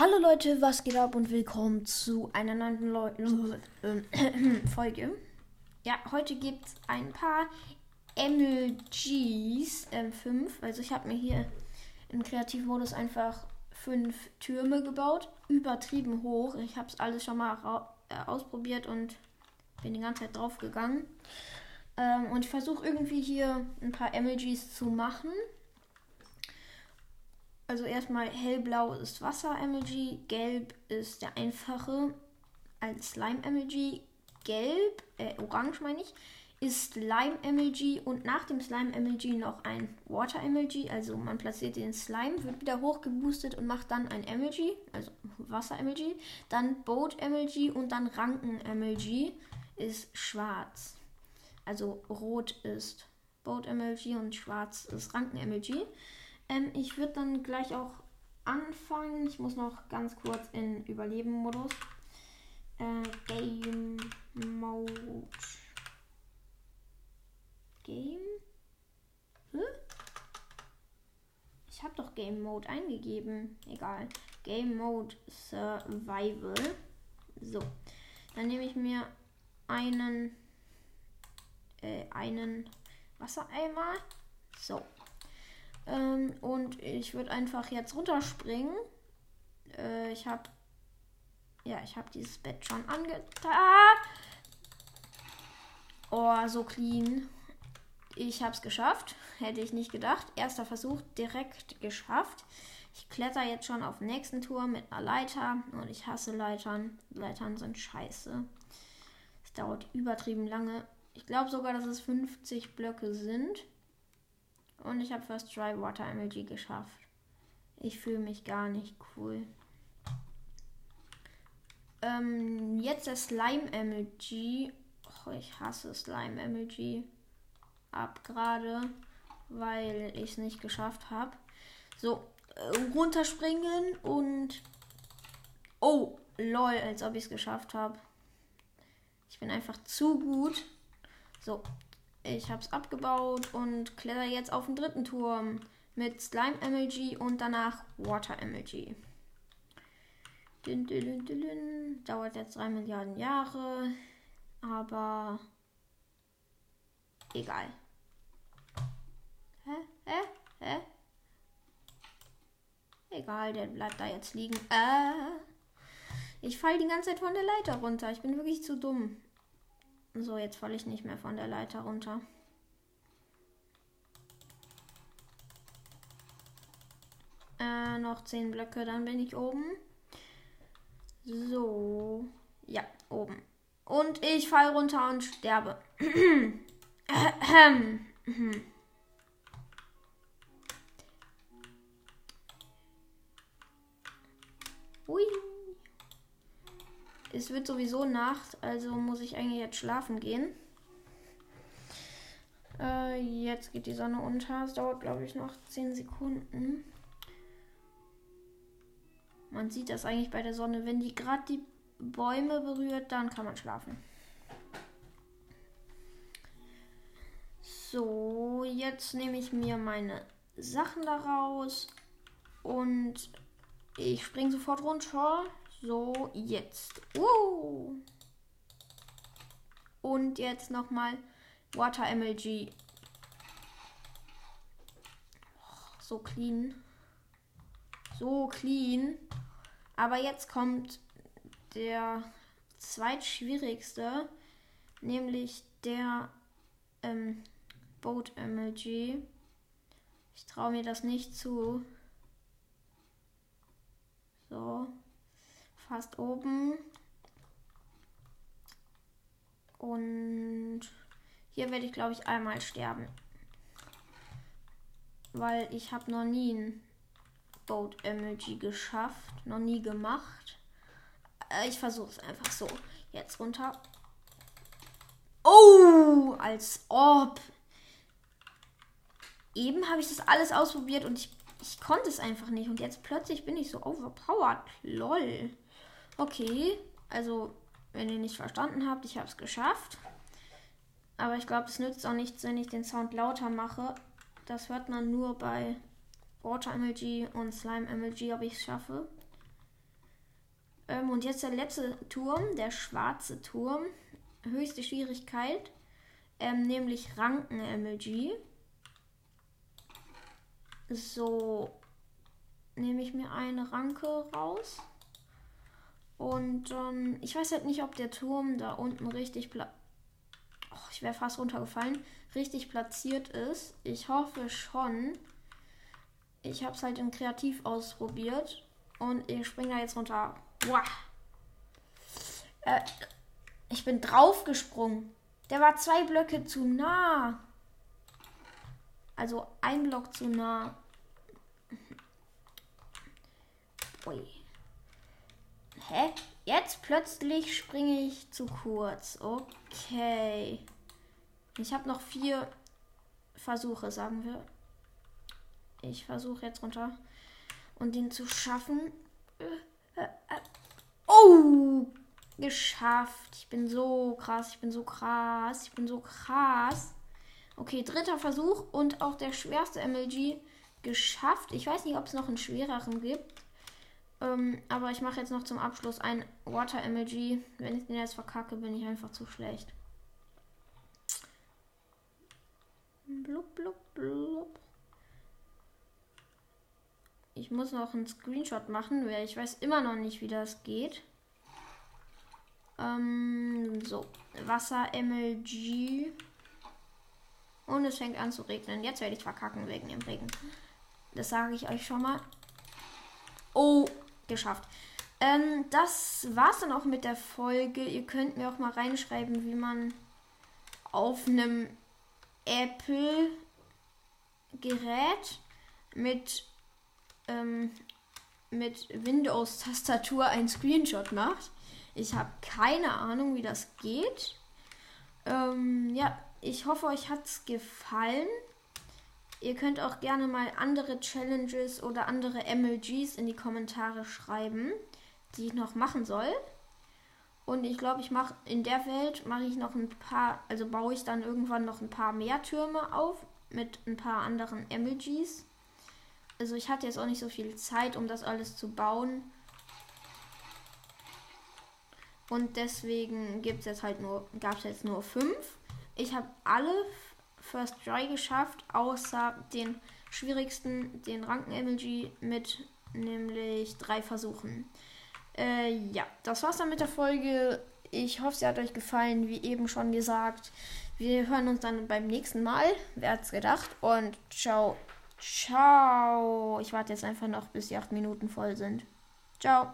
Hallo Leute, was geht ab und willkommen zu einer neuen Leu äh, Folge. Ja, heute gibt es ein paar MLGs, äh, fünf. Also ich habe mir hier im Kreativmodus einfach fünf Türme gebaut, übertrieben hoch. Ich habe es alles schon mal äh, ausprobiert und bin die ganze Zeit drauf gegangen. Ähm, und ich versuche irgendwie hier ein paar MLGs zu machen. Also erstmal hellblau ist Wasser-MLG, gelb ist der einfache als Slime-MLG, gelb, äh, orange meine ich, ist Slime-MLG und nach dem Slime-MLG noch ein Water-MLG. Also man platziert den Slime, wird wieder hochgeboostet und macht dann ein MLG, also Wasser-MLG. Dann Boat-MLG und dann Ranken-MLG ist schwarz. Also rot ist Boat-MLG und schwarz ist Ranken-MLG. Ähm, ich würde dann gleich auch anfangen. Ich muss noch ganz kurz in Überleben-Modus. Äh, Game Mode. Game? Hm? Ich habe doch Game Mode eingegeben. Egal. Game Mode Survival. So. Dann nehme ich mir einen äh, einen Wassereimer. So. Ähm, und ich würde einfach jetzt runterspringen. Äh, ich habe ja, ich habe dieses Bett schon angetan. Oh, so clean. Ich habe es geschafft. Hätte ich nicht gedacht. Erster Versuch direkt geschafft. Ich kletter jetzt schon auf den nächsten Turm mit einer Leiter. Und ich hasse Leitern. Leitern sind scheiße. Es dauert übertrieben lange. Ich glaube sogar, dass es 50 Blöcke sind. Und ich habe First Try Water MLG geschafft. Ich fühle mich gar nicht cool. Ähm, jetzt der Slime MLG. Oh, ich hasse Slime MLG. Ab gerade, weil ich es nicht geschafft habe. So, äh, runterspringen und. Oh, lol, als ob ich es geschafft habe. Ich bin einfach zu gut. So, ich habe es abgebaut und kletter jetzt auf den dritten Turm mit Slime MLG und danach Water MLG. Dün, dün, dün, Dauert jetzt 3 Milliarden Jahre, aber egal. Hä? Hä? Hä? Egal, der bleibt da jetzt liegen. Äh, ich falle die ganze Zeit von der Leiter runter. Ich bin wirklich zu dumm. So, jetzt falle ich nicht mehr von der Leiter runter. Äh, noch 10 Blöcke, dann bin ich oben. So. Ja, oben. Und ich falle runter und sterbe. Ui. Es wird sowieso Nacht, also muss ich eigentlich jetzt schlafen gehen. Äh, jetzt geht die Sonne unter. Es dauert, glaube ich, noch 10 Sekunden. Man sieht das eigentlich bei der Sonne. Wenn die gerade die Bäume berührt, dann kann man schlafen. So, jetzt nehme ich mir meine Sachen daraus und ich springe sofort runter. So, jetzt. Uh. Und jetzt nochmal Water MLG. So clean. So clean. Aber jetzt kommt der zweitschwierigste, nämlich der ähm, Boat MLG. Ich traue mir das nicht zu. So fast oben. Und hier werde ich, glaube ich, einmal sterben. Weil ich habe noch nie ein Boat Emoji geschafft. Noch nie gemacht. Äh, ich versuche es einfach so. Jetzt runter. Oh, als ob. Eben habe ich das alles ausprobiert und ich, ich konnte es einfach nicht. Und jetzt plötzlich bin ich so overpowered. Lol. Okay, also wenn ihr nicht verstanden habt, ich habe es geschafft. Aber ich glaube, es nützt auch nichts, wenn ich den Sound lauter mache. Das hört man nur bei Water MLG und Slime MLG, ob ich es schaffe. Ähm, und jetzt der letzte Turm, der schwarze Turm. Höchste Schwierigkeit, ähm, nämlich Ranken-MLG. So, nehme ich mir eine Ranke raus. Und ähm, ich weiß halt nicht, ob der Turm da unten richtig oh, ich wäre fast runtergefallen, richtig platziert ist. Ich hoffe schon. Ich habe es halt im Kreativ ausprobiert und ich springe da jetzt runter. Wow. Äh, ich bin draufgesprungen. Der war zwei Blöcke zu nah. Also ein Block zu nah. Ui. Hä? Jetzt plötzlich springe ich zu kurz. Okay. Ich habe noch vier Versuche, sagen wir. Ich versuche jetzt runter und den zu schaffen. Oh, geschafft. Ich bin so krass, ich bin so krass, ich bin so krass. Okay, dritter Versuch und auch der schwerste MLG geschafft. Ich weiß nicht, ob es noch einen schwereren gibt. Ähm, aber ich mache jetzt noch zum Abschluss ein Water MLG. Wenn ich den jetzt verkacke, bin ich einfach zu schlecht. Blub, blub, blub. Ich muss noch einen Screenshot machen, weil ich weiß immer noch nicht, wie das geht. Ähm, so, Wasser MLG. Und es fängt an zu regnen. Jetzt werde ich verkacken wegen dem Regen. Das sage ich euch schon mal. Oh, geschafft. Ähm, das war's dann auch mit der Folge. Ihr könnt mir auch mal reinschreiben, wie man auf einem Apple-Gerät mit, ähm, mit Windows-Tastatur einen Screenshot macht. Ich habe keine Ahnung, wie das geht. Ähm, ja, ich hoffe, euch hat es gefallen. Ihr könnt auch gerne mal andere Challenges oder andere MLGs in die Kommentare schreiben, die ich noch machen soll. Und ich glaube, ich mache in der Welt mache ich noch ein paar, also baue ich dann irgendwann noch ein paar mehr Türme auf mit ein paar anderen MLGs. Also ich hatte jetzt auch nicht so viel Zeit, um das alles zu bauen. Und deswegen gibt es jetzt halt nur, gab es jetzt nur fünf. Ich habe alle First Try geschafft, außer den schwierigsten, den Ranken-MLG mit nämlich drei Versuchen. Äh, ja, das war's dann mit der Folge. Ich hoffe, sie hat euch gefallen, wie eben schon gesagt. Wir hören uns dann beim nächsten Mal. Wer hat's gedacht? Und ciao. Ciao. Ich warte jetzt einfach noch, bis die acht Minuten voll sind. Ciao.